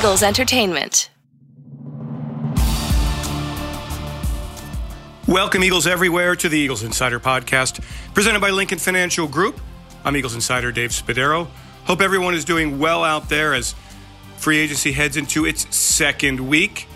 Eagles Entertainment. Welcome, Eagles everywhere, to the Eagles Insider Podcast, presented by Lincoln Financial Group. I'm Eagles Insider Dave Spadaro. Hope everyone is doing well out there as free agency heads into its second week.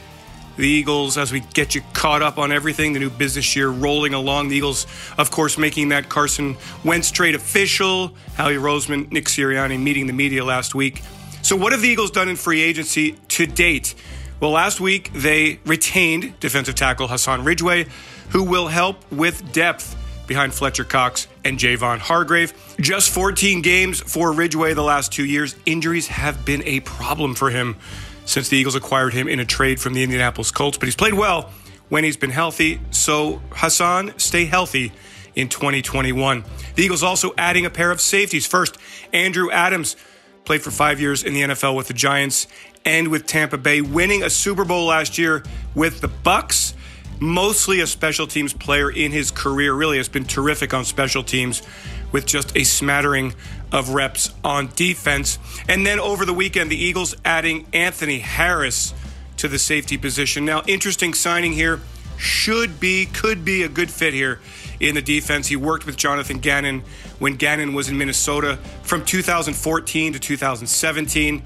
The Eagles, as we get you caught up on everything, the new business year rolling along. The Eagles, of course, making that Carson Wentz trade official. Howie Roseman, Nick Sirianni meeting the media last week. So, what have the Eagles done in free agency to date? Well, last week they retained defensive tackle Hassan Ridgeway, who will help with depth behind Fletcher Cox and Javon Hargrave. Just 14 games for Ridgeway the last two years. Injuries have been a problem for him since the Eagles acquired him in a trade from the Indianapolis Colts, but he's played well when he's been healthy. So, Hassan, stay healthy in 2021. The Eagles also adding a pair of safeties. First, Andrew Adams played for five years in the NFL with the Giants and with Tampa Bay, winning a Super Bowl last year with the Bucks. Mostly a special teams player in his career, really has been terrific on special teams with just a smattering of reps on defense. And then over the weekend, the Eagles adding Anthony Harris to the safety position. Now, interesting signing here. Should be, could be a good fit here in the defense. He worked with Jonathan Gannon when Gannon was in Minnesota from 2014 to 2017.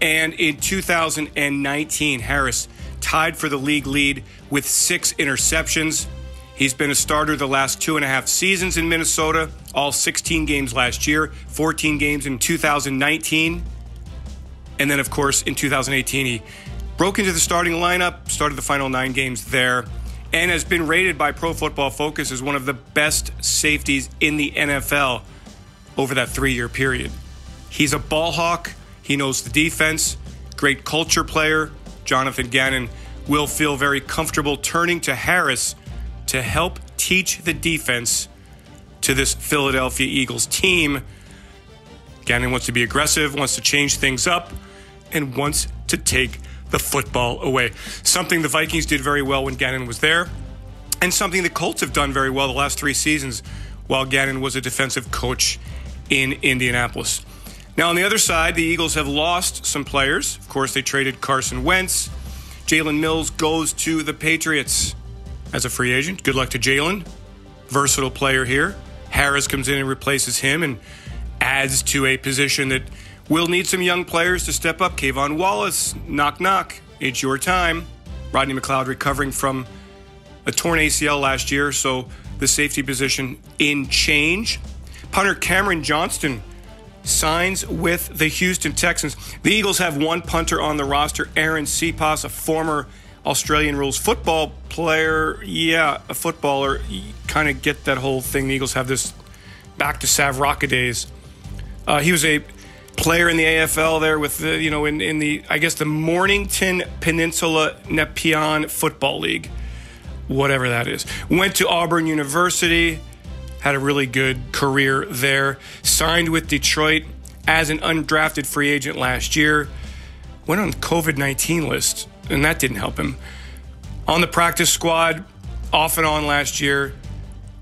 And in 2019, Harris tied for the league lead with six interceptions. He's been a starter the last two and a half seasons in Minnesota, all 16 games last year, 14 games in 2019. And then, of course, in 2018, he broke into the starting lineup, started the final nine games there, and has been rated by Pro Football Focus as one of the best safeties in the NFL over that three year period. He's a ball hawk, he knows the defense, great culture player. Jonathan Gannon will feel very comfortable turning to Harris to help teach the defense to this Philadelphia Eagles team. Gannon wants to be aggressive, wants to change things up, and wants to take the football away. Something the Vikings did very well when Gannon was there, and something the Colts have done very well the last three seasons while Gannon was a defensive coach in Indianapolis. Now, on the other side, the Eagles have lost some players. Of course, they traded Carson Wentz. Jalen Mills goes to the Patriots as a free agent. Good luck to Jalen. Versatile player here. Harris comes in and replaces him and adds to a position that will need some young players to step up. K'Von Wallace, knock knock. It's your time. Rodney McLeod recovering from a torn ACL last year, so the safety position in change. Punter Cameron Johnston signs with the Houston Texans. The Eagles have one punter on the roster, Arryn Siposs, a former Australian rules football player. Yeah, a footballer. Kind of get that whole thing. The Eagles have this back to Sav Rocca days. Uh, he was a player in the AFL there with the, you know, in, in the, I guess, the Mornington Peninsula Nepean Football League, whatever that is. Went to Auburn University, had a really good career there. Signed with Detroit as an undrafted free agent last year. Went on the COVID 19 list, and that didn't help him. On the practice squad, off and on last year,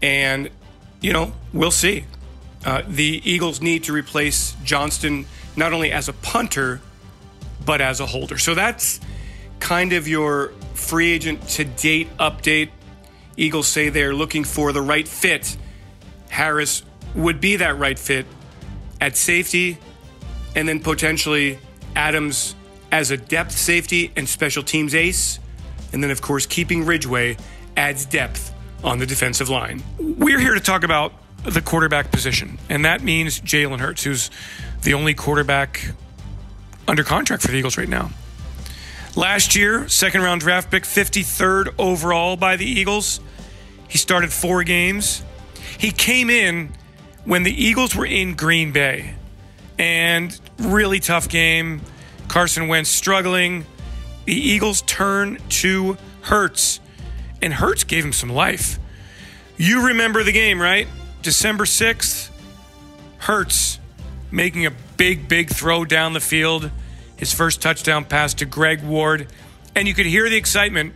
and, you know, we'll see. Uh, the Eagles need to replace Johnston not only as a punter, but as a holder. So that's kind of your free agent to date update. Eagles say they're looking for the right fit. Harris would be that right fit at safety, and then potentially Adams as a depth safety and special teams ace. And then, of course, keeping Ridgeway adds depth on the defensive line. We're here to talk about the quarterback position, and that means Jalen Hurts, who's the only quarterback under contract for the Eagles right now. Last year, second round draft pick, 53rd overall by the Eagles. He started four games. He came in when the Eagles were in Green Bay, and really tough game. Carson Wentz struggling. The Eagles turn to Hurts, and Hurts gave him some life. You remember the game, right? December 6th, Hurts making a big, big throw down the field, his first touchdown pass to Greg Ward, and you could hear the excitement,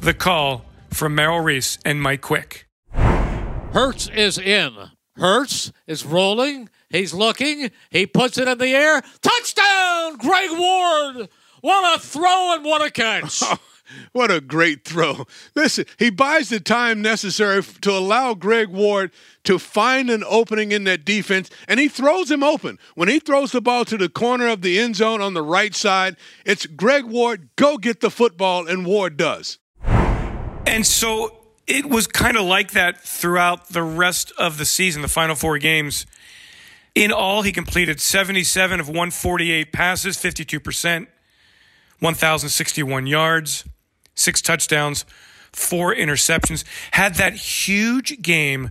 the call from Merrill Reese and Mike Quick. Hurts is in. Hurts is rolling. He's looking. He puts it in the air. Touchdown, Greg Ward. What a throw and what a catch. What a great throw. Listen, he buys the time necessary to allow Greg Ward to find an opening in that defense, and he throws him open. When he throws the ball to the corner of the end zone on the right side, it's Greg Ward, go get the football, and Ward does. And so it was kind of like that throughout the rest of the season, the final four games. In all, he completed 77 of 148 passes, 52%, 1,061 yards six touchdowns, four interceptions. Had that huge game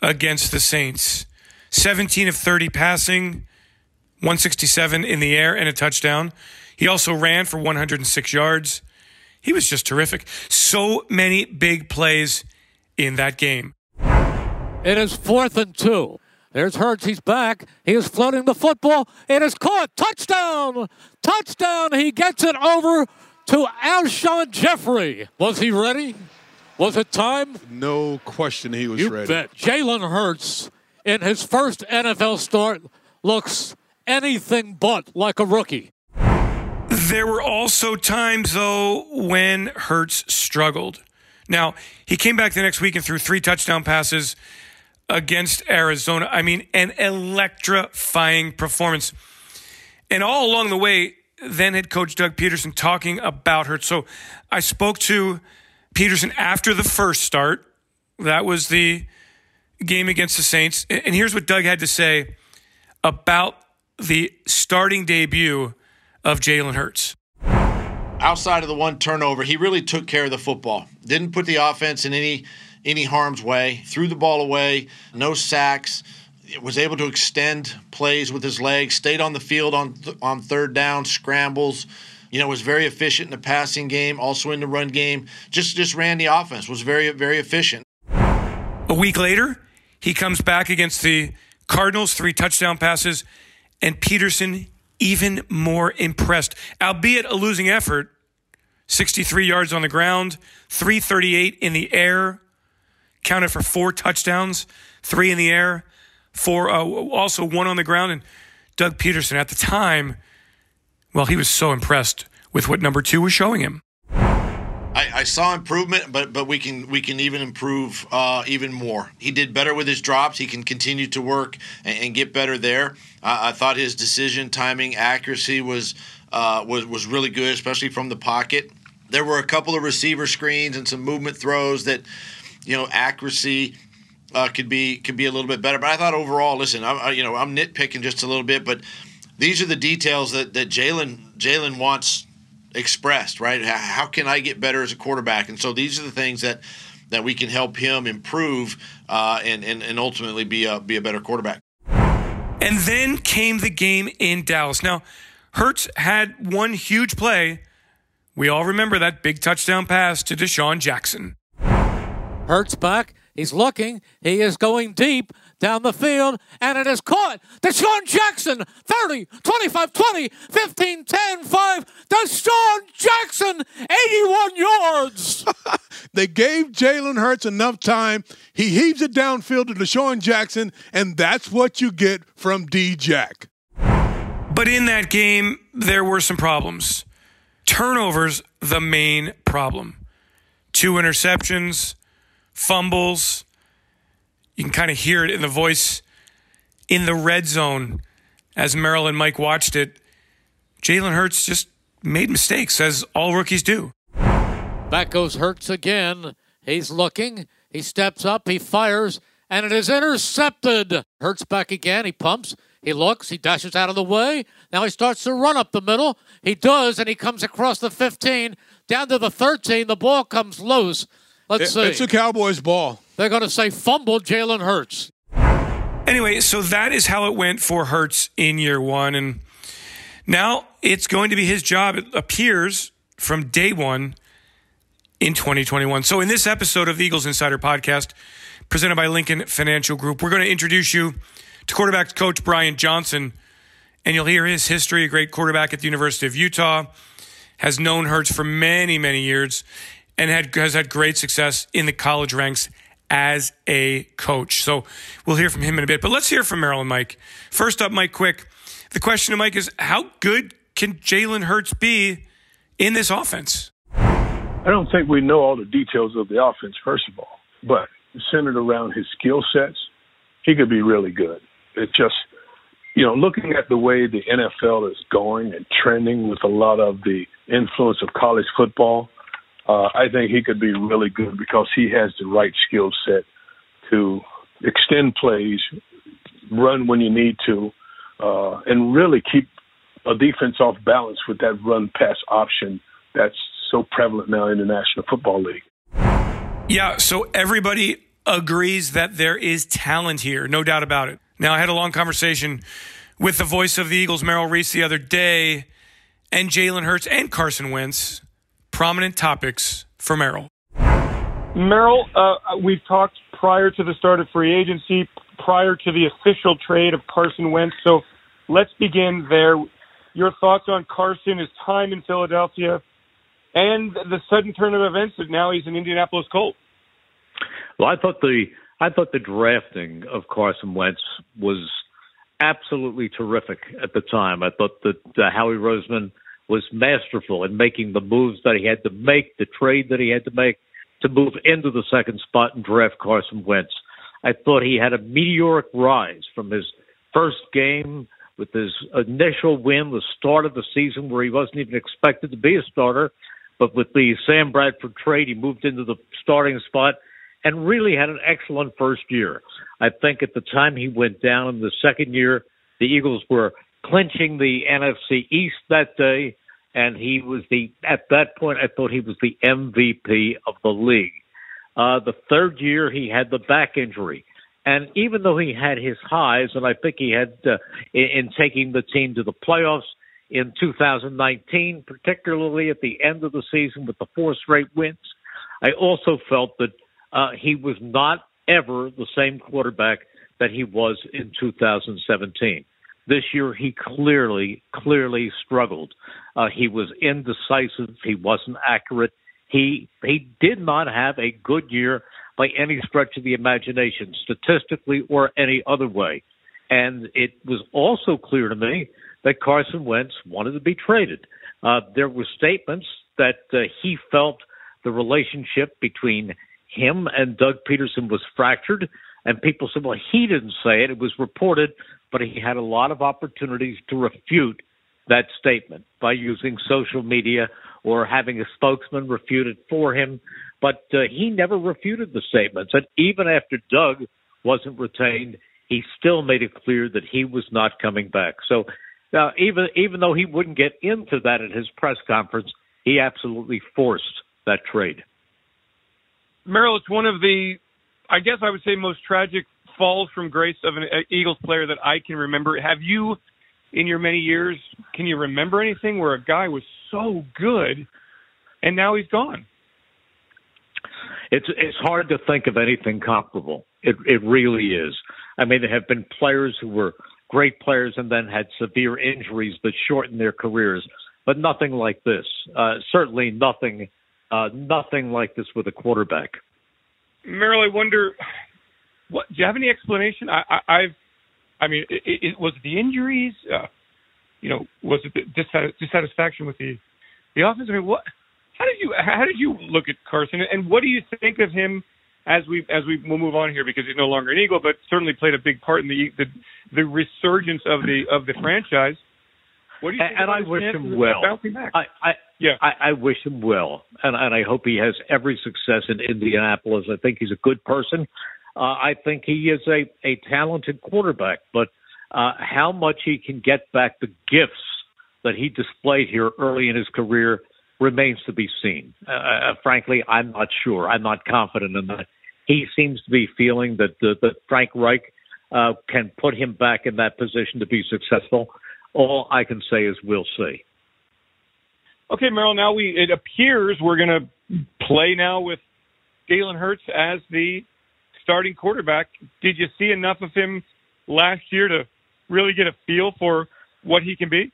against the Saints 17 of 30 passing, 167 in the air, and a touchdown. He also ran for 106 yards. He was just terrific. So many big plays in that game. It is fourth and two. There's Hurts. He's back. He is floating the football. It is caught. Touchdown! Touchdown! He gets it over to Alshon Jeffery. Was he ready? Was it time? No question he was you ready. bet. Jalen Hurts, in his first NFL start, looks anything but like a rookie. There were also times, though, when Hurts struggled. Now, he came back the next week and threw three touchdown passes against Arizona. I mean, an electrifying performance. And all along the way, then head coach Doug Pederson talking about her. So I spoke to Pederson after the first start. That was the game against the Saints. And here's what Doug had to say about the starting debut of Jalen Hurts. Outside of the one turnover, he really took care of the football. Didn't put the offense in any any harm's way. Threw the ball away. No sacks was able to extend plays with his legs, stayed on the field on th- on third down, scrambles. You know, was very efficient in the passing game, also in the run game. Just just ran the offense. Was very very efficient. A week later, he comes back against the Cardinals, three touchdown passes, and Pederson even more impressed, albeit a losing effort. 63 yards on the ground, 338 in the air, counted for four touchdowns, three in the air for uh, also one on the ground. And Doug Pederson at the time, well, he was so impressed with what number two was showing him. I, I saw improvement, but but we can we can even improve uh, even more. He did better with his drops. He can continue to work and, and get better there. Uh, I thought his decision timing accuracy was uh, was was really good, especially from the pocket. There were a couple of receiver screens and some movement throws that, you know, accuracy uh, could be could be a little bit better. But I thought overall, listen, I, I, you know, I'm nitpicking just a little bit, but these are the details that that Jalen Jalen wants expressed, right? How, how, can I get better as a quarterback? And so these are the things that that we can help him improve uh, and, and and ultimately be a be a better quarterback. And then came the game in Dallas. Now, Hurts had one huge play. We all remember that big touchdown pass to DeSean Jackson. Hurts back He's looking. He is going deep down the field, and it is caught. DeSean Jackson, 30, 25, 20, 15, 10, 5. DeSean Jackson, 81 yards. they gave Jalen Hurts enough time. He heaves it downfield to DeSean Jackson, and that's what you get from D Jack. But in that game, there were some problems. Turnovers, the main problem. Two interceptions fumbles. You can kind of hear it in the voice in the red zone as Merrill and Mike watched it. Jalen Hurts just made mistakes, as all rookies do. Back goes Hurts again. He's looking. He steps up. He fires, and it is intercepted. Hurts back again. He pumps. He looks. He dashes out of the way. Now he starts to run up the middle. He does, and he comes across the 15 down to the 13. The ball comes loose. Let's it, see. It's a Cowboys ball. They're going to say fumble Jalen Hurts. Anyway, so that is how it went for Hurts in year one. And now it's going to be his job, it appears, from day one in 2021. So in this episode of the Eagles Insider Podcast, presented by Lincoln Financial Group, we're going to introduce you to quarterback coach Brian Johnson. And you'll hear his history, a great quarterback at the University of Utah, has known Hurts for many, many years and had, has had great success in the college ranks as a coach. So we'll hear from him in a bit. But let's hear from Merrill and Mike. First up, Mike Quick. The question to Mike is how good can Jalen Hurts be in this offense? I don't think we know all the details of the offense, first of all, but centered around his skill sets, he could be really good. It's just, you know, looking at the way the NFL is going and trending with a lot of the influence of college football, uh, I think he could be really good because he has the right skill set to extend plays, run when you need to, uh, and really keep a defense off balance with that run pass option that's so prevalent now in the National Football League. Yeah, so everybody agrees that there is talent here, no doubt about it. Now, I had a long conversation with the voice of the Eagles, Merrill Reese, the other day, and Jalen Hurts and Carson Wentz, prominent topics for Merrill. Merrill, uh, we've talked prior to the start of free agency, prior to the official trade of Carson Wentz. So let's begin there. Your thoughts on Carson, his time in Philadelphia, and the sudden turn of events that now he's an Indianapolis Colt. Well, I thought the I thought the drafting of Carson Wentz was absolutely terrific at the time. I thought that uh, Howie Roseman was masterful in making the moves that he had to make, the trade that he had to make to move into the second spot and draft Carson Wentz. I thought he had a meteoric rise from his first game with his initial win, the start of the season where he wasn't even expected to be a starter, but with the Sam Bradford trade, he moved into the starting spot and really had an excellent first year. I think at the time he went down in the second year, the Eagles were clinching the NFC East that day, and he was the at that point I thought he was the MVP of the league. Uh, the third year he had the back injury. And even though he had his highs, and I think he had uh, in, in taking the team to the playoffs, in 2019, particularly at the end of the season with the four straight wins. I also felt that uh, he was not ever the same quarterback that he was in 2017. This year, he clearly, clearly struggled. Uh, he was indecisive. He wasn't accurate. He he did not have a good year by any stretch of the imagination, statistically or any other way. And it was also clear to me that Carson Wentz wanted to be traded. Uh, there were statements that uh, he felt the relationship between him and Doug Pederson was fractured, and people said, well, he didn't say it. It was reported, but he had a lot of opportunities to refute that statement by using social media or having a spokesman refute it for him. But uh, he never refuted the statements. And even after Doug wasn't retained, he still made it clear that he was not coming back. So now, even even though he wouldn't get into that at his press conference, he absolutely forced that trade. Merrill, it's one of the, I guess I would say, most tragic falls from grace of an Eagles player that I can remember. Have you, in your many years, can you remember anything where a guy was so good and now he's gone? It's it's hard to think of anything comparable. It it really is. I mean, there have been players who were great players and then had severe injuries that shortened their careers, but nothing like this. Uh, certainly nothing, uh, nothing like this with a quarterback. Merrill, I wonder, what do you have any explanation? I, I, I've, I mean, it, it, was it the injuries? Uh, you know, was it the dissatisfaction with the the offense? I mean, what? How did you how did you look at Carson, and what do you think of him as we as we will move on here because he's no longer an Eagle, but certainly played a big part in the the, the resurgence of the of the franchise. What do you think and I wish him well. I, I yeah, I, I wish him well, and and I hope he has every success in Indianapolis. I think he's a good person. Uh, I think he is a a talented quarterback, but uh, how much he can get back the gifts that he displayed here early in his career remains to be seen. Uh, uh, frankly, I'm not sure. I'm not confident in that. He seems to be feeling that that Frank Reich uh, can put him back in that position to be successful. All I can say is we'll see. Okay, Merrill. Now we it appears we're going to play now with Jalen Hurts as the starting quarterback. Did you see enough of him last year to really get a feel for what he can be?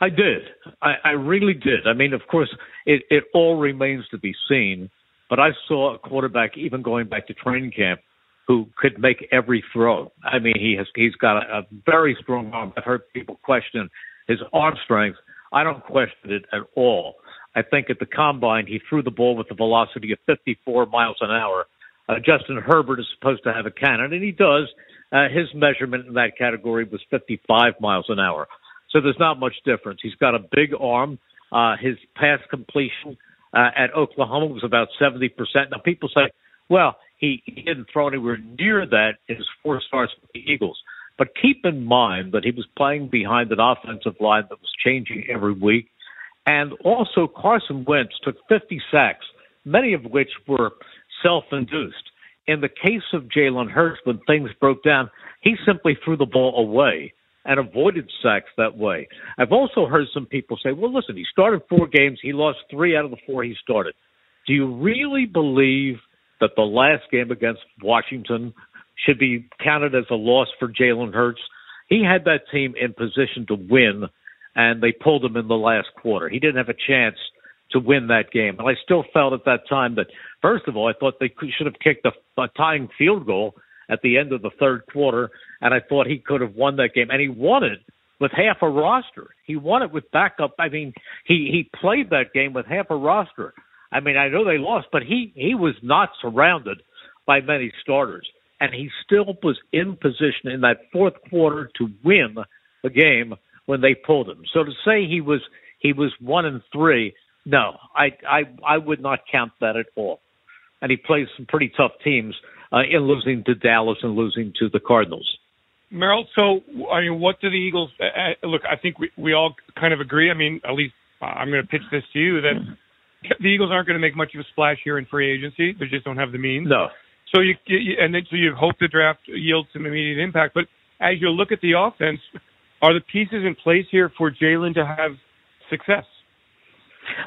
I did. I, I really did. I mean, of course, it, it all remains to be seen. But I saw a quarterback, even going back to training camp, who could make every throw. I mean, he has he's got a, a very strong arm. I've heard people question his arm strength, I don't question it at all. I think at the combine he threw the ball with a velocity of 54 miles an hour. Uh, Justin Herbert is supposed to have a cannon, and he does. Uh, his measurement in that category was 55 miles an hour. So there's not much difference. He's got a big arm. Uh, his pass completion uh, at Oklahoma was about 70%. Now, people say, well, he, he didn't throw anywhere near that in his four starts with the Eagles. But keep in mind that he was playing behind an offensive line that was changing every week. And also, Carson Wentz took 50 sacks, many of which were self induced. In the case of Jalen Hurts, when things broke down, he simply threw the ball away and avoided sacks that way. I've also heard some people say, well, listen, he started four games, he lost three out of the four he started. Do you really believe that the last game against Washington should be counted as a loss for Jalen Hurts. He had that team in position to win, and they pulled him in the last quarter. He didn't have a chance to win that game. And I still felt at that time that, first of all, I thought they should have kicked a, a tying field goal at the end of the third quarter, and I thought he could have won that game. And he won it with half a roster. He won it with backup. I mean, he he played that game with half a roster. I mean, I know they lost, but he he was not surrounded by many starters and he still was in position in that fourth quarter to win the game when they pulled him. So to say he was he was one and three, no, I I I would not count that at all. And he plays some pretty tough teams uh, in losing to Dallas and losing to the Cardinals. Merrill, so I mean, what do the Eagles uh, uh look? I think we we all kind of agree. I mean, at least I'm going to pitch this to you that the Eagles aren't going to make much of a splash here in free agency. They just don't have the means. No. So you, you and then so you hope the draft yields some immediate impact. But as you look at the offense, are the pieces in place here for Jalen to have success?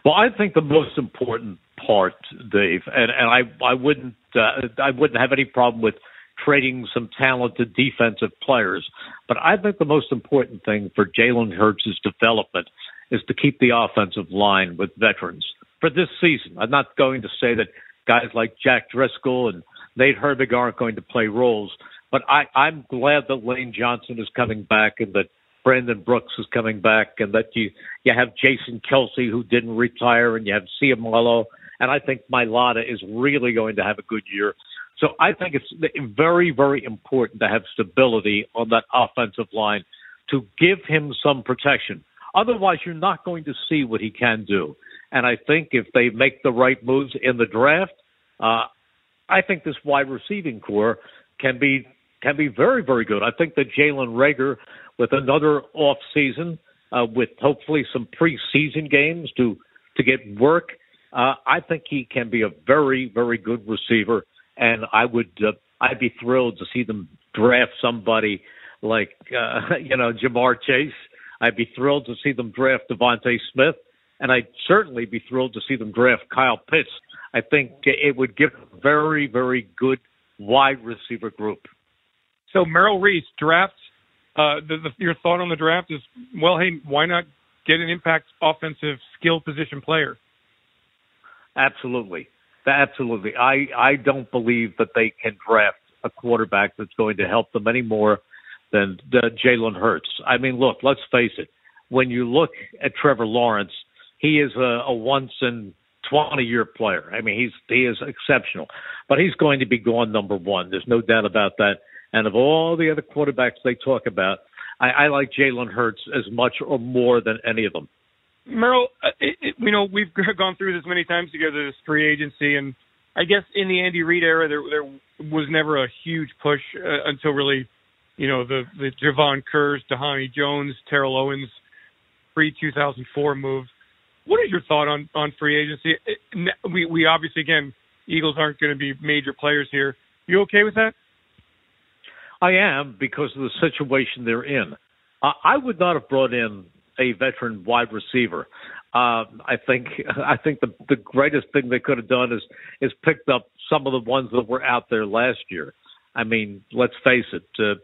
Well, I think the most important part, Dave, and, and I I wouldn't uh, I wouldn't have any problem with trading some talented defensive players, but I think the most important thing for Jalen Hurts' development is to keep the offensive line with veterans for this season. I'm not going to say that guys like Jack Driscoll and Nate Herbig aren't going to play roles. But I, I'm glad that Lane Johnson is coming back and that Brandon Brooks is coming back and that you you have Jason Kelce who didn't retire and you have Seumalo and I think Mailata is really going to have a good year. So I think it's very very important to have stability on that offensive line to give him some protection. Otherwise, you're not going to see what he can do. And I think if they make the right moves in the draft, uh, I think this wide receiving corps can be can be very very good. I think that Jalen Reagor with another off season, uh, with hopefully some preseason games to to get work, uh, I think he can be a very very good receiver, and I would uh, I'd be thrilled to see them draft somebody like uh, you know Ja'Marr Chase. I'd be thrilled to see them draft DeVonta Smith, and I'd certainly be thrilled to see them draft Kyle Pitts. I think it would give a very, very good wide receiver group. So Merrill Reese draft. Uh, the, the, your thought on the draft is, well, hey, why not get an impact offensive skill position player? Absolutely, absolutely. I I don't believe that they can draft a quarterback that's going to help them any more than uh, Jalen Hurts. I mean, look, let's face it. When you look at Trevor Lawrence, he is a, a once in 20 year player. I mean, he's he is exceptional, but he's going to be gone number one. There's no doubt about that. And of all the other quarterbacks they talk about, I, I like Jalen Hurts as much or more than any of them. Merrill, uh, it, it, you know we've gone through this many times together, this free agency, and I guess in the Andy Reid era, there there was never a huge push uh, until really, you know, the the Jevon Kearse, Dhani Jones, Terrell Owens, pre 2004 move. What is your thought on on free agency? We we obviously again Eagles aren't going to be major players here. You okay with that? I am because of the situation they're in. Uh, I would not have brought in a veteran wide receiver. Uh, I think I think the the greatest thing they could have done is is picked up some of the ones that were out there last year. I mean, let's face it, uh,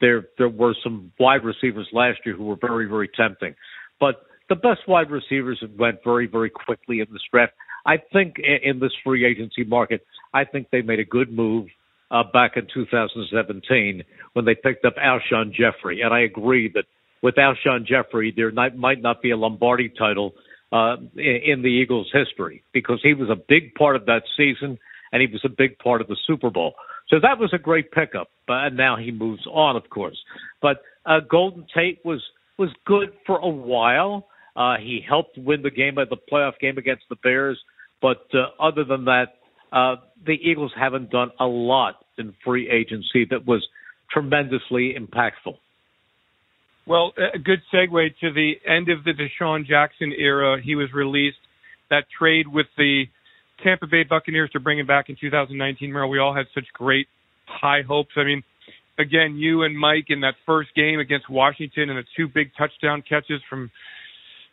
there there were some wide receivers last year who were very very tempting, but the best wide receivers went very, very quickly in this draft. I think in this free agency market, I think they made a good move uh, back in 2017 when they picked up Alshon Jeffery. And I agree that with Alshon Jeffery, there not, might not be a Lombardi title uh, in, in the Eagles' history because he was a big part of that season and he was a big part of the Super Bowl. So that was a great pickup. But now he moves on, of course. But uh, Golden Tate was was good for a while. Uh, he helped win the game at the playoff game against the Bears. But uh, other than that, uh, the Eagles haven't done a lot in free agency that was tremendously impactful. Well, a good segue to the end of the DeSean Jackson era. He was released. That trade with the Tampa Bay Buccaneers to bring him back in 2019. Merrill, we all had such great high hopes. I mean, again, you and Mike in that first game against Washington and the two big touchdown catches from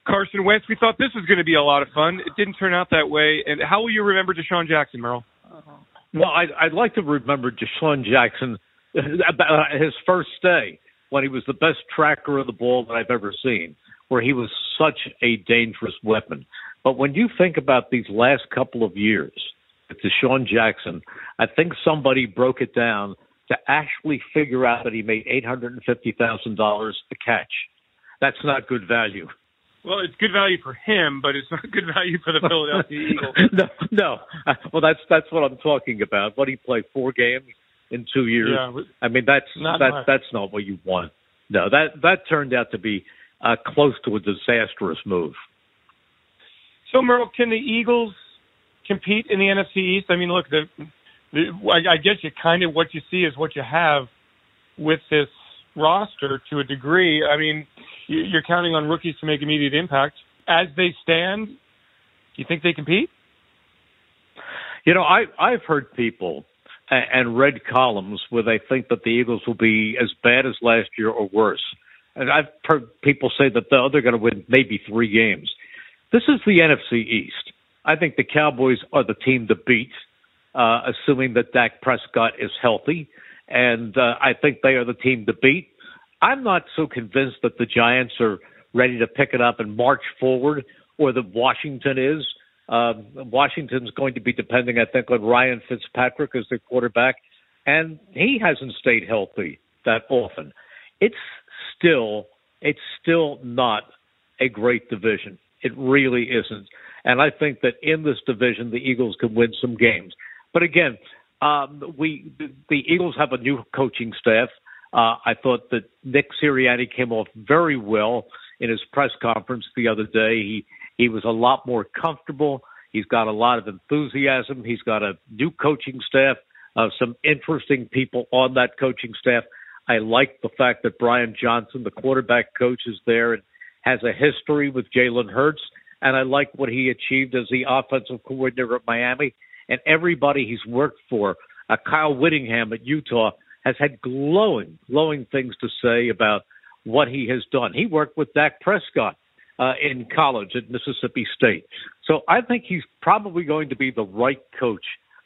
Carson Wentz. We thought this was going to be a lot of fun. It didn't turn out that way. And how will you remember DeSean Jackson, Merrill? Uh-huh. Well, I'd, I'd like to remember DeSean Jackson uh, about uh, his first day when he was the best tracker of the ball that I've ever seen, where he was such a dangerous weapon. But when you think about these last couple of years with DeSean Jackson, I think somebody broke it down to actually figure out that he made eight hundred and fifty thousand dollars a catch. That's not good value. Well, it's good value for him, but it's not good value for the Philadelphia Eagles. no, no. Well, that's that's what I'm talking about. What he played four games in two years. Yeah, I mean, that's not that much. that's not what you want. No, that that turned out to be uh, close to a disastrous move. So, Merrill, can the Eagles compete in the NFC East? I mean, look, the, the I, I guess you kind of what you see is what you have with this roster to a degree. I mean, you're counting on rookies to make immediate impact. As they stand, do you think they compete? You know, I I've heard people and, read columns where they think that the Eagles will be as bad as last year or worse. And I've heard people say that they're going to win maybe three games. This is the NFC East. I think the Cowboys are the team to beat, uh, assuming that Dak Prescott is healthy, and uh, I think they are the team to beat. I'm not so convinced that the Giants are ready to pick it up and march forward, or that Washington is. Um, Washington's going to be depending, I think, on Ryan Fitzpatrick as their quarterback, and he hasn't stayed healthy that often. It's still, it's still not a great division. It really isn't. And I think that in this division, the Eagles can win some games. But again, um, we the, the Eagles have a new coaching staff. Uh, I thought that Nick Sirianni came off very well in his press conference the other day. He he was a lot more comfortable. He's got a lot of enthusiasm. He's got a new coaching staff, uh, some interesting people on that coaching staff. I like the fact that Brian Johnson, the quarterback coach, is there and has a history with Jalen Hurts. And I like what he achieved as the offensive coordinator at Miami. And everybody he's worked for, uh, Kyle Whittingham at Utah, has had glowing, glowing things to say about what he has done. He worked with Dak Prescott uh, in college at Mississippi State. So I think he's probably going to be the right coach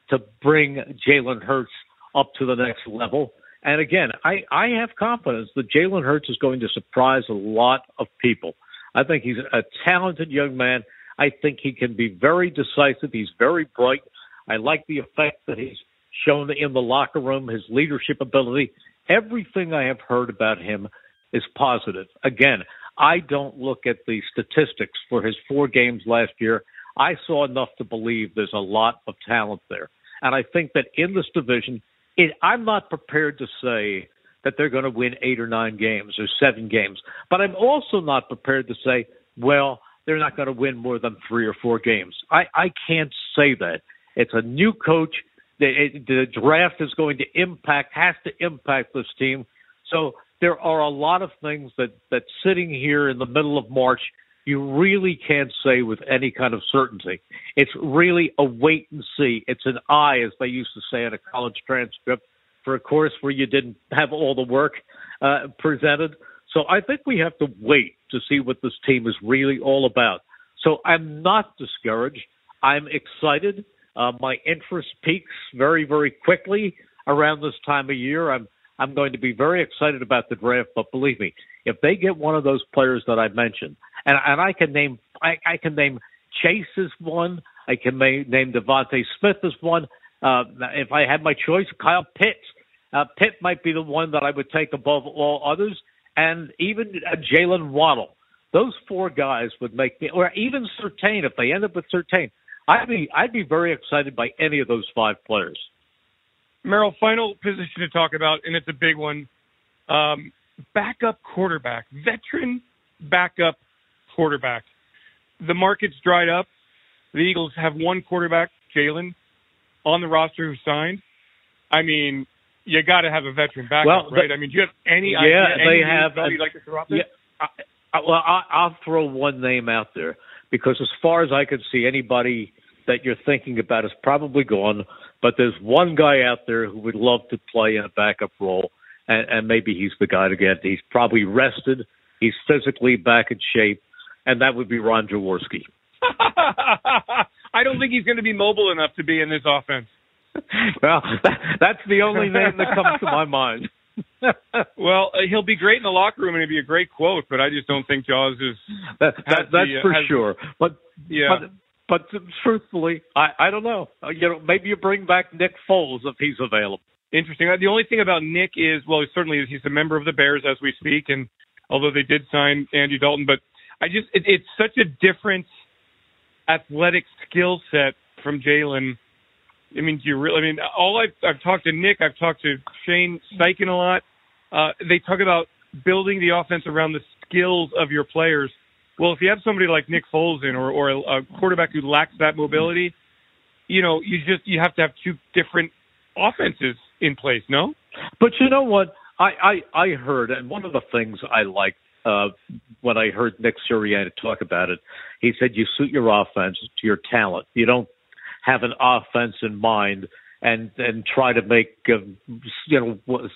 to bring Jalen Hurts up to the next level. And again, I, I have confidence that Jalen Hurts is going to surprise a lot of people. I think he's a talented young man. I think he can be very decisive. He's very bright. I like the effect that he's shown in the locker room, his leadership ability. Everything I have heard about him is positive. Again, I don't look at the statistics for his four games last year. I saw enough to believe there's a lot of talent there. And I think that in this division, it, I'm not prepared to say that they're going to win eight or nine games or seven games, but I'm also not prepared to say, well, they're not going to win more than three or four games. I, I can't say that. It's a new coach. The, the draft is going to impact, has to impact this team. So there are a lot of things that, that sitting here in the middle of March, you really can't say with any kind of certainty. It's really a wait and see. It's an eye, as they used to say in a college transcript, for a course where you didn't have all the work uh, presented. So I think we have to wait to see what this team is really all about. So I'm not discouraged. I'm excited. Uh, my interest peaks very, very quickly around this time of year. I'm I'm going to be very excited about the draft. But believe me, if they get one of those players that I mentioned, and and I can name I, I can name Chase as one. I can ma- name DeVonta Smith as one. Uh, if I had my choice, Kyle Pitts. Uh, Pitt might be the one that I would take above all others. and even uh, Jaylen Waddle. Those four guys would make me, or even Surtain if they end up with Surtain. I'd be I'd be very excited by any of those five players. Merrill, final position to talk about, and it's a big one. Um, backup quarterback, veteran backup quarterback. The market's dried up. The Eagles have one quarterback, Jalen, on the roster who signed. I mean, you got to have a veteran backup, well, right? I mean, do you have any yeah, idea? they any have. You'd like to throw out there? Yeah, I, I, well, I, I'll throw one name out there because, as far as I could see, anybody that you're thinking about is probably gone. But there's one guy out there who would love to play in a backup role, and, and maybe he's the guy to get. He's probably rested. He's physically back in shape, and that would be Ron Jaworski. I don't think he's going to be mobile enough to be in this offense. well, that, that's the only name that comes to my mind. well, uh, he'll be great in the locker room, and it'd be a great quote. But I just don't think Jaws is. That, that, that's the, uh, for has, sure. But yeah. But, but truthfully, I I don't know. Uh, you know, maybe you bring back Nick Foles if he's available. Interesting. The only thing about Nick is, well, he certainly is he's a member of the Bears as we speak, and although they did sign Andy Dalton, but I just it, it's such a different athletic skill set from Jalen. I mean, do you really? I mean, all I've I've talked to Nick, I've talked to Shane Steichen a lot. Uh, they talk about building the offense around the skills of your players. Well, if you have somebody like Nick Foles in, or or a, quarterback who lacks that mobility, you know, you just you have to have two different offenses in place. No, But you know what? I I, I heard, and one of the things I liked uh, when I heard Nick Sirianni talk about it, he said you suit your offense to your talent. You don't have an offense in mind and and try to make uh, you know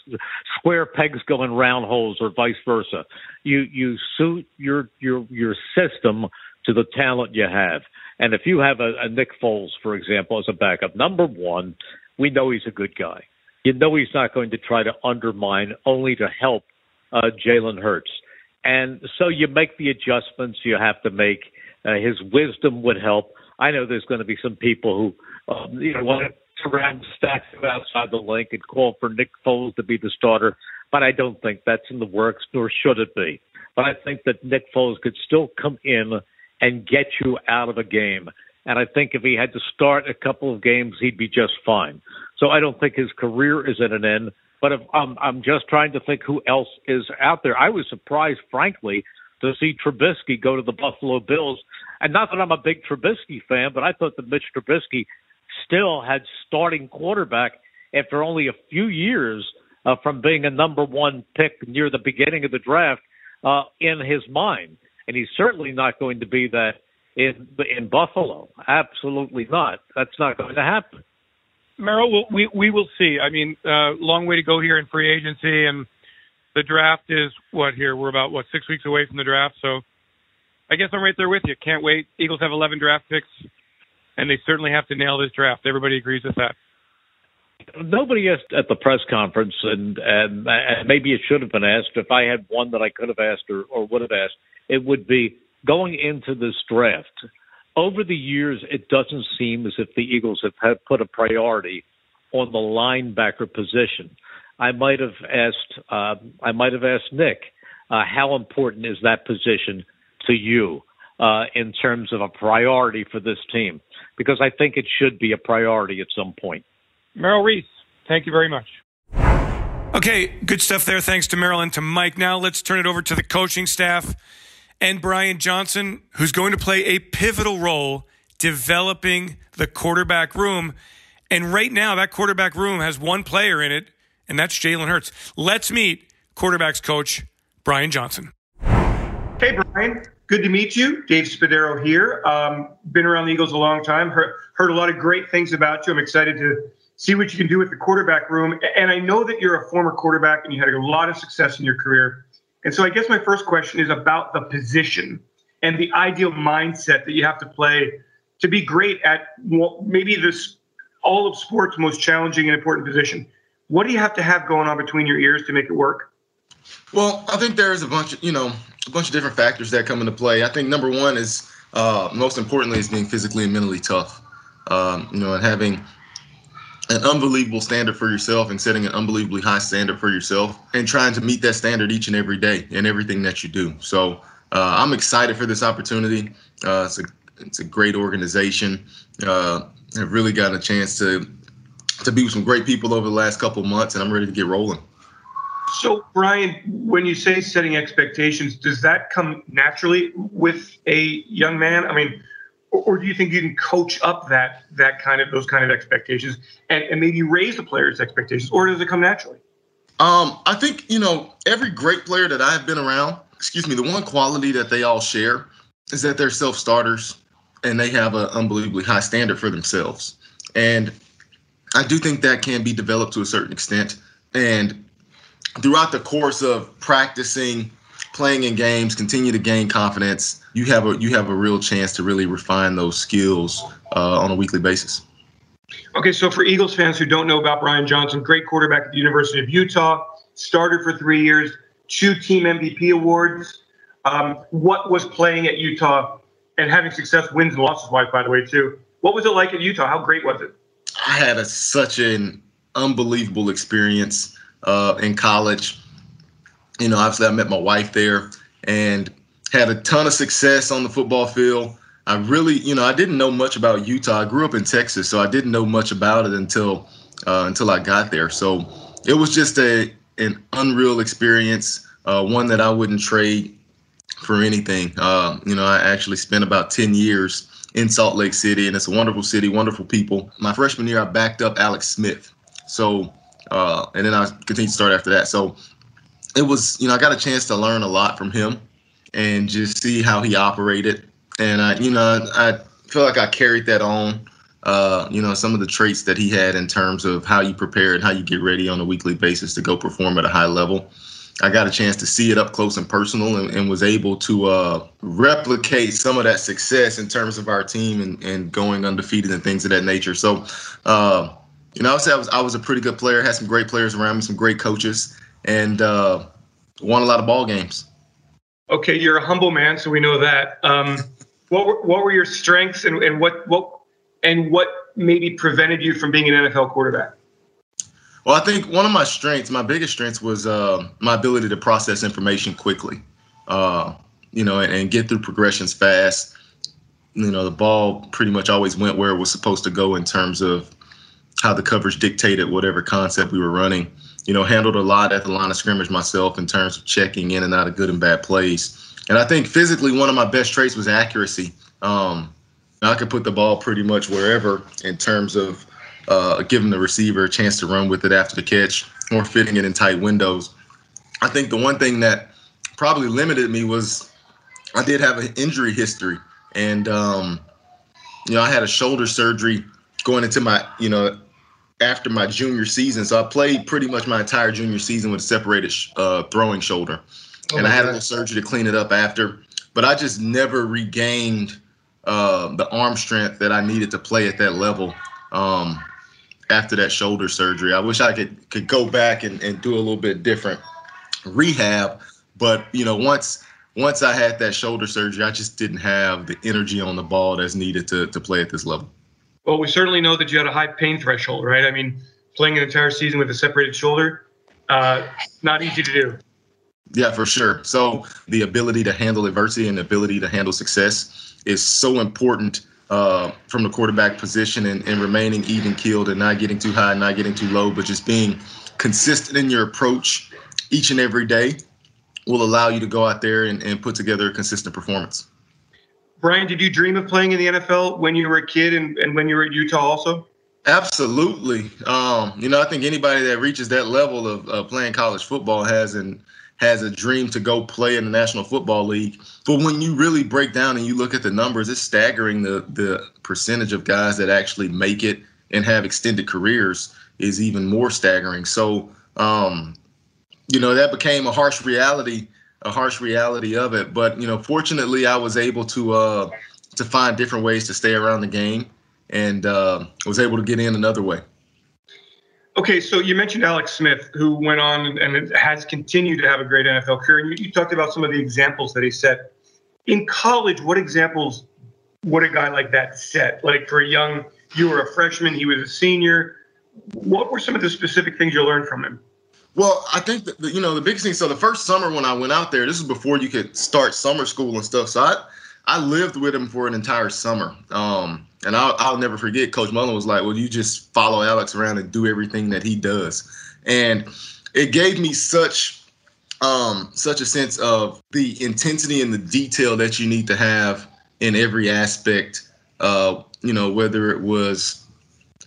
square pegs go in round holes or vice versa. You you suit your your your system to the talent you have. And if you have a, a Nick Foles, for example, as a backup, number one, we know he's a good guy. You know he's not going to try to undermine, only to help uh, Jalen Hurts. And so you make the adjustments you have to make. Uh, his wisdom would help. I know there's going to be some people who, uh, you know, want to surround stacks outside the link and call for Nick Foles to be the starter, but I don't think that's in the works, nor should it be. But I think that Nick Foles could still come in and get you out of a game. And I think if he had to start a couple of games, he'd be just fine. So I don't think his career is at an end. But if, um, I'm just trying to think who else is out there. I was surprised, frankly, to see Trubisky go to the Buffalo Bills. And not that I'm a big Trubisky fan, but I thought that Mitch Trubisky still had starting quarterback after only a few years uh, from being a number one pick near the beginning of the draft uh, in his mind. And he's certainly not going to be that in in Buffalo. Absolutely not. That's not going to happen. Merrill, we we will see. I mean, uh, long way to go here in free agency, and the draft is what here? We're about what six weeks away from the draft, so I guess I'm right there with you. Can't wait. Eagles have 11 draft picks, and they certainly have to nail this draft. Everybody agrees with that. Nobody asked at the press conference, and, and maybe it should have been asked. If I had one that I could have asked or, or would have asked, it would be going into this draft. Over the years, it doesn't seem as if the Eagles have had put a priority on the linebacker position. I might have asked. Uh, I might have asked Nick, uh, how important is that position to you uh, in terms of a priority for this team? Because I think it should be a priority at some point. Merrill Reese, thank you very much. Okay, good stuff there. Thanks to Merrill and to Mike. Now let's turn it over to the coaching staff and Brian Johnson, who's going to play a pivotal role developing the quarterback room. And right now, that quarterback room has one player in it, and that's Jalen Hurts. Let's meet quarterbacks coach Brian Johnson. Hey, Brian. Good to meet you. Dave Spadaro here. Um, been around the Eagles a long time. Heard, heard a lot of great things about you. I'm excited to see what you can do with the quarterback room. And I know that you're a former quarterback and you had a lot of success in your career. And so I guess my first question is about the position and the ideal mindset that you have to play to be great at maybe this all of sports most challenging and important position. What do you have to have going on between your ears to make it work? Well, I think there's a bunch of you know a bunch of different factors that come into play. I think number one is uh, most importantly is being physically and mentally tough. Um, you know, and having an unbelievable standard for yourself and setting an unbelievably high standard for yourself and trying to meet that standard each and every day in everything that you do. So uh, I'm excited for this opportunity. Uh, it's a it's a great organization. Uh, I've really gotten a chance to to be with some great people over the last couple months, and I'm ready to get rolling. So, Brian, when you say setting expectations, does that come naturally with a young man? I mean, or, do you think you can coach up that that kind of those kind of expectations and, and maybe raise the players' expectations, or does it come naturally? Um, I think you know every great player that I've been around. Excuse me. The one quality that they all share is that they're self starters and they have an unbelievably high standard for themselves. And I do think that can be developed to a certain extent. And throughout the course of practicing, playing in games, continue to gain confidence, you have a you have a real chance to really refine those skills uh, on a weekly basis. Okay, so for Eagles fans who don't know about Brian Johnson, great quarterback at the University of Utah, started for three years, two team MVP awards. Um, what was playing at Utah and having success wins and losses wise, by the way, too? What was it like at Utah? How great was it? I had a, such an unbelievable experience uh, in college. You know, obviously, I met my wife there and had a ton of success on the football field. I really, you know, I didn't know much about Utah. I grew up in Texas, so I didn't know much about it until uh, until I got there. So it was just a an unreal experience, uh, one that I wouldn't trade for anything. Uh, you know, I actually spent about ten years in Salt Lake City, and it's a wonderful city, wonderful people. My freshman year, I backed up Alex Smith. So uh, and then I continued to start after that. So it was, you know, I got a chance to learn a lot from him and just see how he operated. And I, you know, I feel like I carried that on. Uh, you know, some of the traits that he had in terms of how you prepare and how you get ready on a weekly basis to go perform at a high level. I got a chance to see it up close and personal and, and was able to uh, replicate some of that success in terms of our team and, and going undefeated and things of that nature. So, uh, you know, I would say I was I was a pretty good player. Had some great players around me, some great coaches, and uh, won a lot of ball games. Okay, you're a humble man, so we know that. Um, what were, what were your strengths, and, and what what and what maybe prevented you from being an NFL quarterback? Well, I think one of my strengths, my biggest strengths, was uh, my ability to process information quickly. Uh, you know, and, and get through progressions fast. You know, the ball pretty much always went where it was supposed to go in terms of how the coverage dictated whatever concept we were running. You know, handled a lot at the line of scrimmage myself in terms of checking in and out of good and bad plays. And I think physically, one of my best traits was accuracy. Um, I could put the ball pretty much wherever in terms of uh, giving the receiver a chance to run with it after the catch or fitting it in tight windows. I think the one thing that probably limited me was I did have an injury history. And, um, you know, I had a shoulder surgery going into my, you know, after my junior season. So I played pretty much my entire junior season with a separated uh, throwing shoulder, oh and I had God. a little surgery to clean it up after. But I just never regained uh, the arm strength that I needed to play at that level um, after that shoulder surgery. I wish I could could go back and, and do a little bit different rehab. But you know, once once I had that shoulder surgery, I just didn't have the energy on the ball that's needed to to play at this level. Well, we certainly know that you had a high pain threshold, right? I mean, playing an entire season with a separated shoulder, uh, not easy to do. Yeah, for sure. So the ability to handle adversity and the ability to handle success is so important uh, from the quarterback position and, and remaining even keeled and not getting too high, not getting too low, but just being consistent in your approach each and every day will allow you to go out there and, and put together a consistent performance. Brian, did you dream of playing in the NFL when you were a kid and, and when you were at Utah also? Absolutely. Um, you know, I think anybody that reaches that level of, of playing college football has and has a dream to go play in the National Football League. But when you really break down and you look at the numbers, it's staggering the the percentage of guys that actually make it and have extended careers is even more staggering. So, um, you know, that became a harsh reality a harsh reality of it. But you know, fortunately, I was able to uh, to find different ways to stay around the game, and uh, was able to get in another way. Okay, so you mentioned Alex Smith, who went on and has continued to have a great NFL career. And you, you talked about some of the examples that he set in college. What examples would a guy like that set? Like for a young, you were a freshman, he was a senior. what were some of the specific things you learned from him? Well, I think that you know the biggest thing. So the first summer when I went out there, this was before you could start summer school and stuff. So I I lived with him for an entire summer. Um, and I'll, I'll never forget. Coach Mullen was like, "Well, you just follow Alex around and do everything that he does," and it gave me such um, such a sense of the intensity and the detail that you need to have in every aspect. Uh, you know, whether it was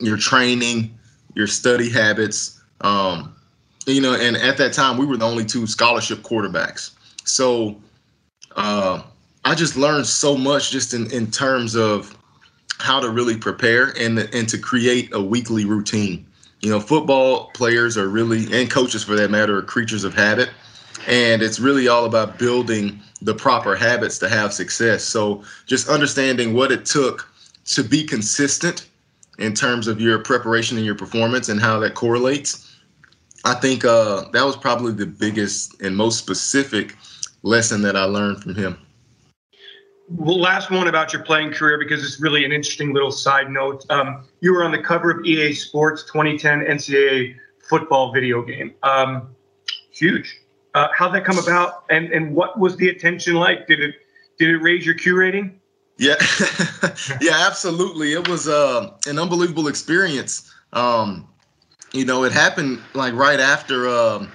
your training, your study habits. Um, you know, and at that time we were the only two scholarship quarterbacks. So uh, I just learned so much just in, in terms of how to really prepare and and to create a weekly routine. You know, football players are really and coaches for that matter are creatures of habit, and it's really all about building the proper habits to have success. So just understanding what it took to be consistent in terms of your preparation and your performance and how that correlates. I think uh, that was probably the biggest and most specific lesson that I learned from him. Well, last one about your playing career because it's really an interesting little side note. Um, you were on the cover of EA Sports 2010 NCAA football video game. Um, huge. Uh, how'd that come about, and and what was the attention like? Did it did it raise your Q rating? Yeah, yeah, absolutely. It was uh, an unbelievable experience. Um, you know, it happened like right after uh,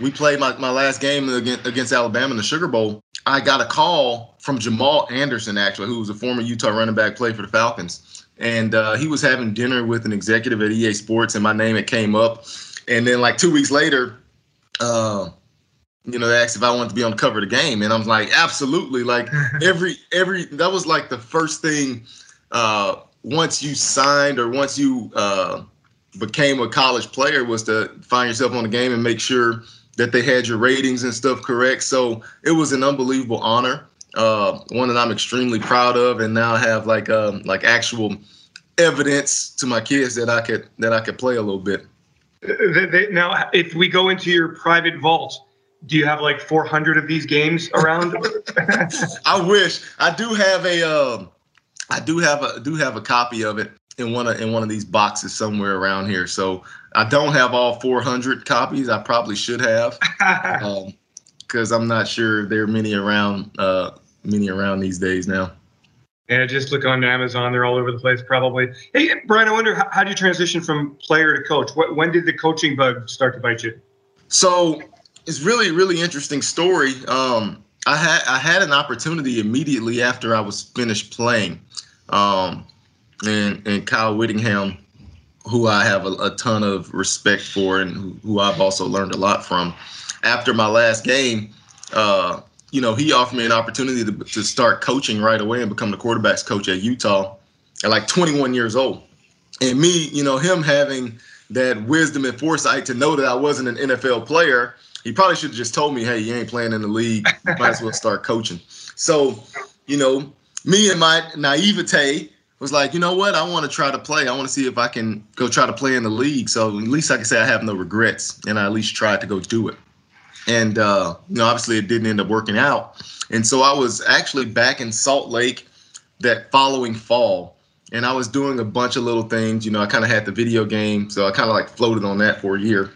we played my, my last game against, against Alabama in the Sugar Bowl. I got a call from Jamal Anderson, actually, who was a former Utah running back, played for the Falcons. And uh, he was having dinner with an executive at EA Sports, and my name it came up. And then like two weeks later, uh, you know, they asked if I wanted to be on the cover of the game, and I'm like, absolutely. Like every every that was like the first thing uh, once you signed or once you uh, became a college player was to find yourself on the game and make sure that they had your ratings and stuff correct. So it was an unbelievable honor, uh, one that I'm extremely proud of, and now have like um, like actual evidence to my kids that I could that I could play a little bit. Now, if we go into your private vault, do you have like 400 of these games around? I wish I do have a um, I do have a do have a copy of it in one of in one of these boxes somewhere around here. So I don't have all 400 copies. I probably should have, because um, I'm not sure there are many around uh, many around these days now. Yeah, just look on Amazon. They're all over the place, probably. Hey, Brian, I wonder how, how did you transition from player to coach? What, when did the coaching bug start to bite you? So it's really really interesting story. Um, I had I had an opportunity immediately after I was finished playing, um, and and Kyle Whittingham, who I have a, a ton of respect for and who, who, I've also learned a lot from. After my last game, uh, you know, he offered me an opportunity to, to start coaching right away and become the quarterbacks coach at Utah at like 21 years old. And me, you know, him having that wisdom and foresight to know that I wasn't an NFL player he probably should have just told me, hey, you ain't playing in the league. You might as well start coaching. So, you know, me and my naivete was like, you know what? I want to try to play. I want to see if I can go try to play in the league. So at least I can say I have no regrets, and I at least tried to go do it. And uh, you know, obviously it didn't end up working out. And so I was actually back in Salt Lake that following fall, and I was doing a bunch of little things. You know, I kind of had the video game, so I kind of like floated on that for a year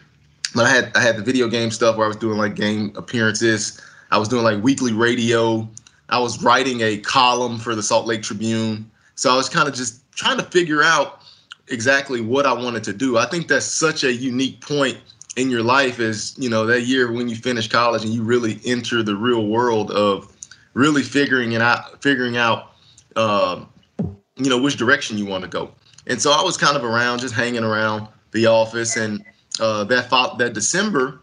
but I had I had the video game stuff where I was doing like game appearances. I was doing like weekly radio. I was writing a column for the Salt Lake Tribune. So I was kind of just trying to figure out exactly what I wanted to do. I think that's such a unique point in your life is, you know, that year when you finish college and you really enter the real world of really figuring it out, figuring out, uh, you know, which direction you want to go. And so I was kind of around, just hanging around the office and uh, that that December,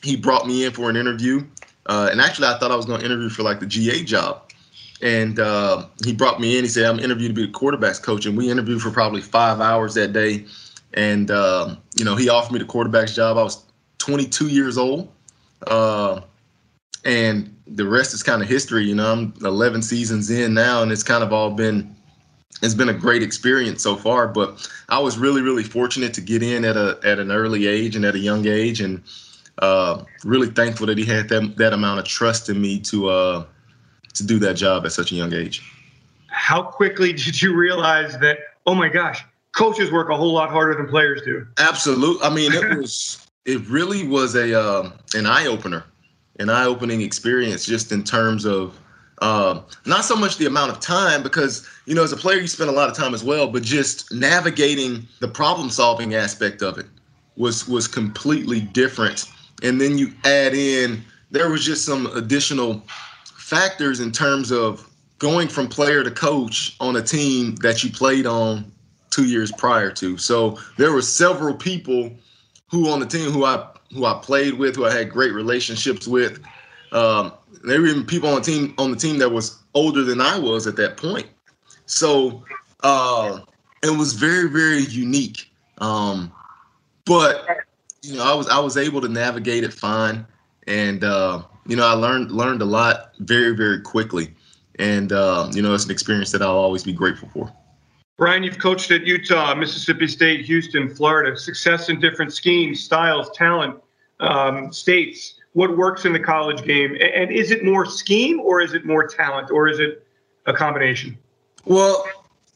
he brought me in for an interview. Uh, and actually, I thought I was going to interview for like the GA job. And uh, he brought me in. He said, I'm interviewed to be the quarterbacks coach. And we interviewed for probably five hours that day. And, uh, you know, he offered me the quarterbacks job. I was 22 years old. Uh, and the rest is kind of history. You know, I'm 11 seasons in now, and it's kind of all been it's been a great experience so far. But I was really, really fortunate to get in at a at an early age and at a young age, and uh, really thankful that he had that that amount of trust in me to uh, to do that job at such a young age. How quickly did you realize that? Oh my gosh, coaches work a whole lot harder than players do. Absolutely. I mean, it was it really was a uh, an eye opener, an eye opening experience, just in terms of uh, not so much the amount of time because you know as a player you spend a lot of time as well, but just navigating the problem solving aspect of it was was completely different. And then you add in there was just some additional factors in terms of going from player to coach on a team that you played on two years prior to. So there were several people who on the team who I who I played with, who I had great relationships with. Um, there were even people on the team on the team that was older than I was at that point. So uh, it was very very unique. Um, but you know, I was I was able to navigate it fine, and uh, you know, I learned learned a lot very very quickly, and uh, you know, it's an experience that I'll always be grateful for. Brian, you've coached at Utah, Mississippi State, Houston, Florida. Success in different schemes, styles, talent, um, states. What works in the college game, and is it more scheme or is it more talent or is it a combination? Well,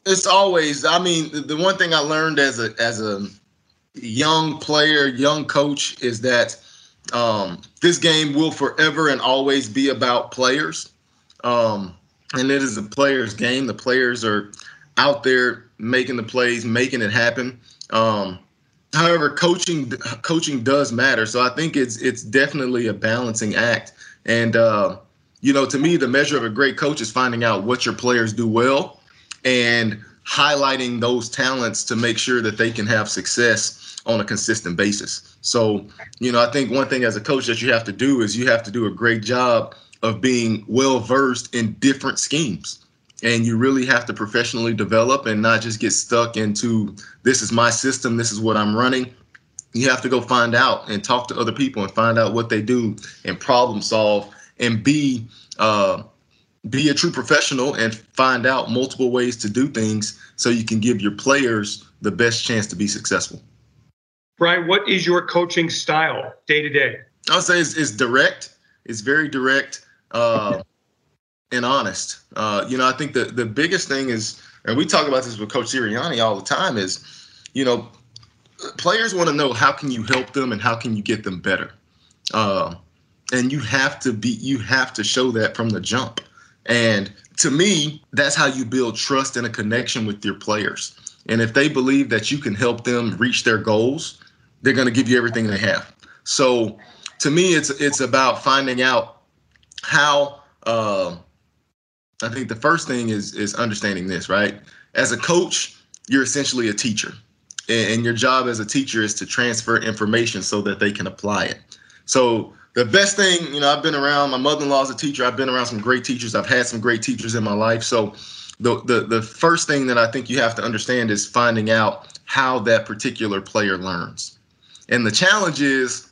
it's always. I mean, the one thing I learned as a as a young player, young coach, is that um, this game will forever and always be about players. Um, and it is a players' game. The players are out there making the plays, making it happen. Um, however, coaching coaching does matter. So I think it's it's definitely a balancing act. And uh, you know, to me, the measure of a great coach is finding out what your players do well and highlighting those talents to make sure that they can have success on a consistent basis. So, you know, I think one thing as a coach that you have to do is you have to do a great job of being well versed in different schemes and you really have to professionally develop and not just get stuck into this is my system, this is what I'm running. You have to go find out and talk to other people and find out what they do and problem solve and be uh, be a true professional and find out multiple ways to do things so you can give your players the best chance to be successful. Brian, what is your coaching style day to day? I'll say it's, it's direct. It's very direct. Uh, and honest. Uh, you know, I think the the biggest thing is, and we talk about this with Coach Sirianni all the time, is, you know, players want to know how can you help them and how can you get them better. Uh, and you have to be, you have to show that from the jump. And to me, that's how you build trust and a connection with your players. And if they believe that you can help them reach their goals, they're going to give you everything they have. So, to me, it's it's about finding out how. Uh, I think the first thing is is understanding this, right? As a coach, you're essentially a teacher. And your job as a teacher is to transfer information so that they can apply it. So the best thing, you know, I've been around, my mother-in-law is a teacher. I've been around some great teachers. I've had some great teachers in my life. So the, the the first thing that I think you have to understand is finding out how that particular player learns. And the challenge is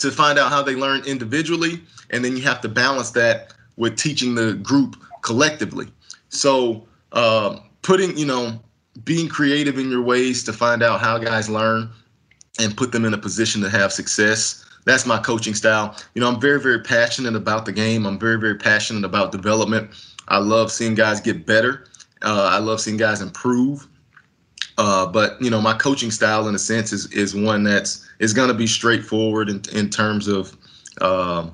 to find out how they learn individually, and then you have to balance that with teaching the group collectively. So uh, putting, you know, being creative in your ways to find out how guys learn and put them in a position to have success. That's my coaching style. You know, I'm very, very passionate about the game. I'm very, very passionate about development. I love seeing guys get better. Uh, I love seeing guys improve. Uh, but you know, my coaching style, in a sense, is is one that's is going to be straightforward in, in terms of uh,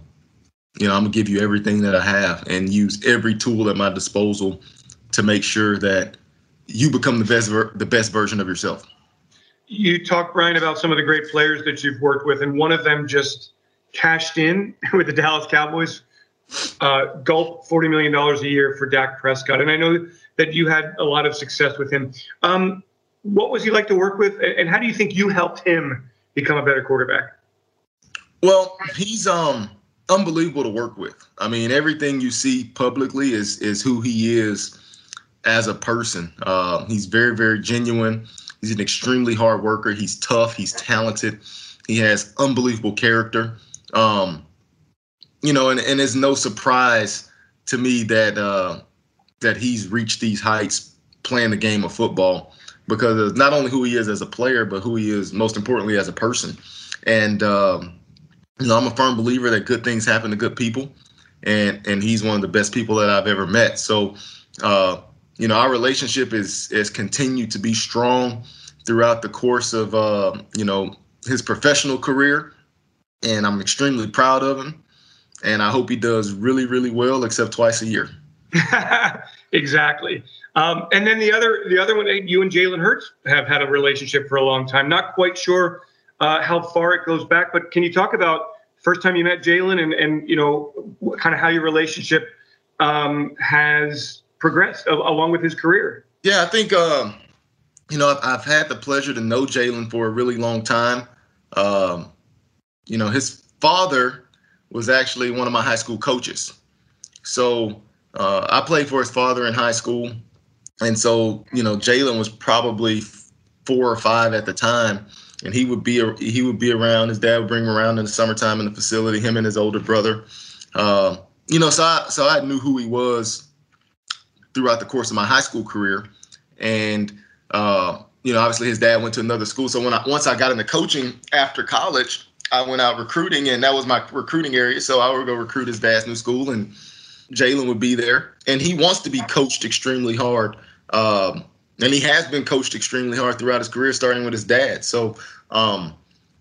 you know, I'm gonna give you everything that I have and use every tool at my disposal to make sure that you become the best ver- the best version of yourself. You talked, Brian, about some of the great players that you've worked with, and one of them just cashed in with the Dallas Cowboys. Uh, gulp forty million dollars a year for Dak Prescott, and I know that you had a lot of success with him. Um, what was he like to work with, and how do you think you helped him become a better quarterback? Well, he's um unbelievable to work with. I mean, everything you see publicly is is who he is as a person. Uh, he's very, very genuine. He's an extremely hard worker. He's tough. He's talented. He has unbelievable character. Um, you know, and, and it's no surprise to me that uh, that he's reached these heights playing the game of football because of not only who he is as a player, but who he is most importantly as a person. And um, you know, I'm a firm believer that good things happen to good people, and and he's one of the best people that I've ever met. So, uh, you know, our relationship is is continued to be strong throughout the course of uh, you know his professional career, and I'm extremely proud of him. And I hope he does really, really well, except twice a year. exactly. Um, and then the other, the other one, you and Jalen Hurts have had a relationship for a long time. Not quite sure uh, how far it goes back, but can you talk about first time you met Jalen and and you know kind of how your relationship um, has progressed along with his career? Yeah, I think um, you know I've, I've, had the pleasure to know Jalen for a really long time. Um, you know, his father was actually one of my high school coaches, so uh, I played for his father in high school, and so you know Jalen was probably four or five at the time, and he would be he would be around. His dad would bring him around in the summertime in the facility. Him and his older brother, uh, you know, so I so I knew who he was throughout the course of my high school career, and uh, you know, obviously his dad went to another school. So when I once I got into coaching after college, I went out recruiting, and that was my recruiting area. So I would go recruit his dad's new school, and Jalen would be there, and he wants to be coached extremely hard. Um, and he has been coached extremely hard throughout his career, starting with his dad. So, um,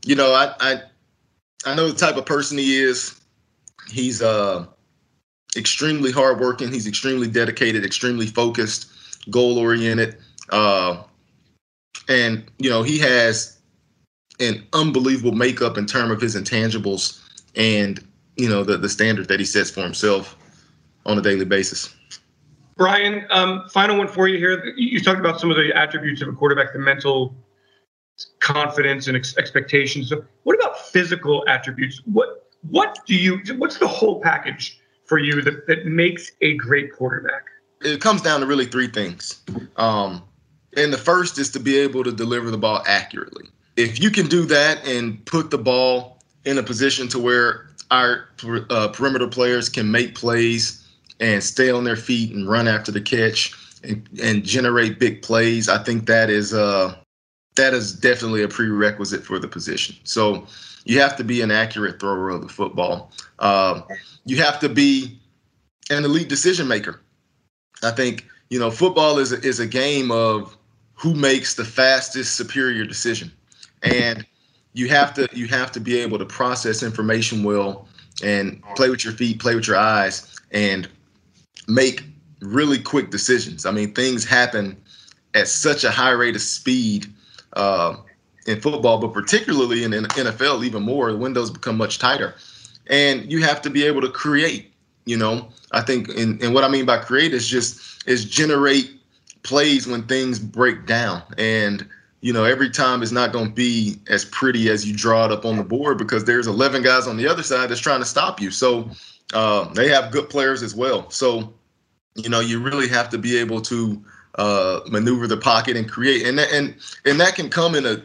you know, I, I I know the type of person he is. He's uh, extremely hardworking. He's extremely dedicated, extremely focused, goal oriented, uh, and you know he has an unbelievable makeup in terms of his intangibles and you know the the standard that he sets for himself on a daily basis. Brian, um, final one for you here. You talked about some of the attributes of a quarterback, the mental confidence and ex- expectations. So what about physical attributes? What what do you? What's the whole package for you that, that makes a great quarterback? It comes down to really three things. Um, and the first is to be able to deliver the ball accurately. If you can do that and put the ball in a position to where our uh, perimeter players can make plays and stay on their feet and run after the catch and, and generate big plays. I think that is uh, that is definitely a prerequisite for the position. So you have to be an accurate thrower of the football. Uh, you have to be an elite decision maker. I think you know football is a, is a game of who makes the fastest superior decision, and you have to you have to be able to process information well and play with your feet, play with your eyes, and make really quick decisions. I mean, things happen at such a high rate of speed uh, in football, but particularly in the NFL, even more. The windows become much tighter, and you have to be able to create. You know, I think, and, and what I mean by create is just is generate plays when things break down, and you know, every time it's not going to be as pretty as you draw it up on the board because there's 11 guys on the other side that's trying to stop you. So uh, they have good players as well. So, you know, you really have to be able to uh, maneuver the pocket and create, and and and that can come in a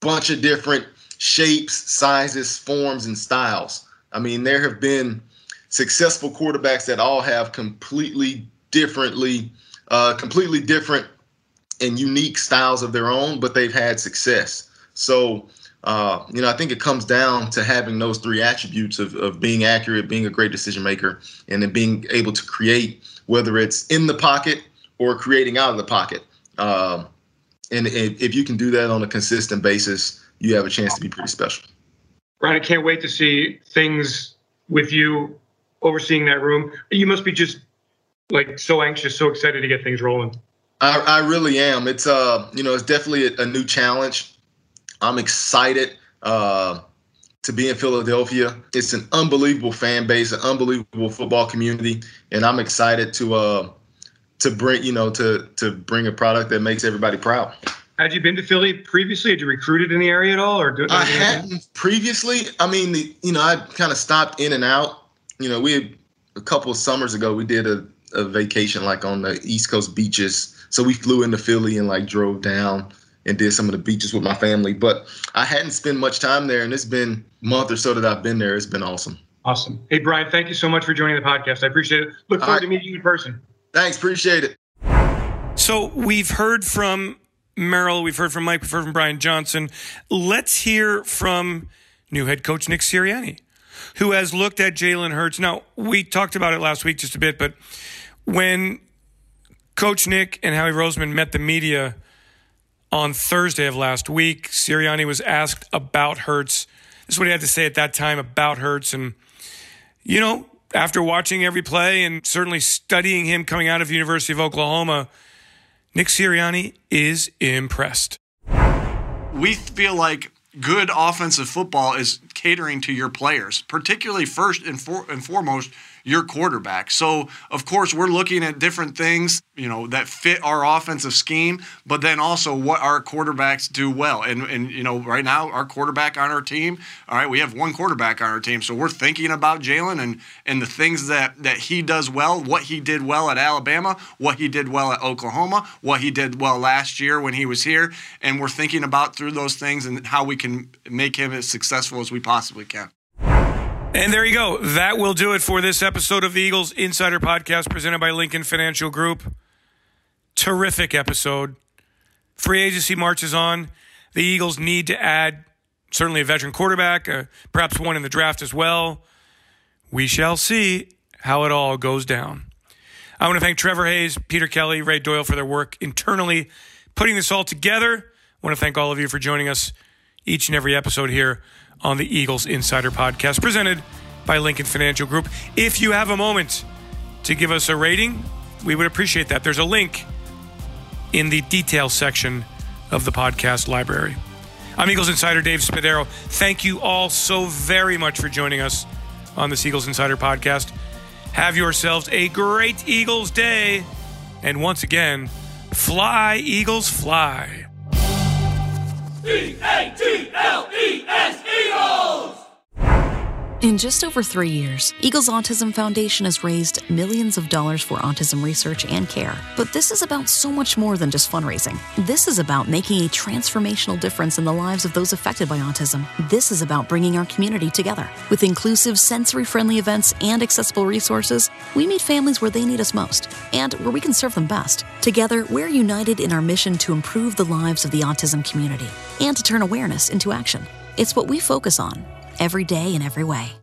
bunch of different shapes, sizes, forms, and styles. I mean, there have been successful quarterbacks that all have completely differently, uh, completely different and unique styles of their own, but they've had success. So uh, you know, I think it comes down to having those three attributes of, of being accurate, being a great decision maker, and then being able to create, whether it's in the pocket or creating out of the pocket. Uh, and if, if you can do that on a consistent basis, you have a chance to be pretty special. Ryan, I can't wait to see things with you overseeing that room. You must be just like so anxious, so excited to get things rolling. I, I really am. It's uh, you know, it's definitely a, a new challenge. I'm excited uh, to be in Philadelphia. It's an unbelievable fan base, an unbelievable football community, and I'm excited to uh, to bring you know to to bring a product that makes everybody proud. Had you been to Philly previously? Had you recruited in the area at all, or? Do, I hadn't previously. I mean, the, you know, I kind of stopped in and out. You know, we had, a couple of summers ago we did a, a vacation like on the East Coast beaches. So we flew into Philly and like drove down and did some of the beaches with my family. But I hadn't spent much time there, and it's been a month or so that I've been there. It's been awesome. Awesome. Hey, Brian, thank you so much for joining the podcast. I appreciate it. Look forward right. to meeting you in person. Thanks. Appreciate it. So we've heard from Merrill, we've heard from Mike, we've heard from Brian Johnson. Let's hear from new head coach Nick Sirianni, who has looked at Jalen Hurts. Now, we talked about it last week just a bit, but when Coach Nick and Howie Roseman met the media on Thursday of last week. Sirianni was asked about Hurts. This is what he had to say at that time about Hurts. And, you know, after watching every play and certainly studying him coming out of University of Oklahoma, Nick Sirianni is impressed. We feel like good offensive football is catering to your players, particularly first and, for, and foremost your quarterback. So, of course, we're looking at different things, you know, that fit our offensive scheme, but then also what our quarterbacks do well. And and you know, right now our quarterback on our team, all right, we have one quarterback on our team, so we're thinking about Jalen and and the things that that he does well, what he did well at Alabama, what he did well at Oklahoma, what he did well last year when he was here, and we're thinking about through those things and how we can make him as successful as we possibly can. And there you go. That will do it for this episode of the Eagles Insider Podcast presented by Lincoln Financial Group. Terrific episode. Free agency marches on. The Eagles need to add certainly a veteran quarterback, uh, perhaps one in the draft as well. We shall see how it all goes down. I want to thank Trevor Hayes, Peter Kelly, Ray Doyle for their work internally putting this all together. I want to thank all of you for joining us each and every episode here on the Eagles Insider Podcast, presented by Lincoln Financial Group. If you have a moment to give us a rating, we would appreciate that. There's a link in the details section of the podcast library. I'm Eagles Insider Dave Spadaro. Thank you all so very much for joining us on this Eagles Insider Podcast. Have yourselves a great Eagles day. And once again, fly, Eagles, fly. E A T L E S Eagles! In just over three years, Eagles Autism Foundation has raised millions of dollars for autism research and care. But this is about so much more than just fundraising. This is about making a transformational difference in the lives of those affected by autism. This is about bringing our community together. With inclusive, sensory friendly events and accessible resources, we meet families where they need us most and where we can serve them best. Together, we're united in our mission to improve the lives of the autism community and to turn awareness into action. It's what we focus on every day in every way.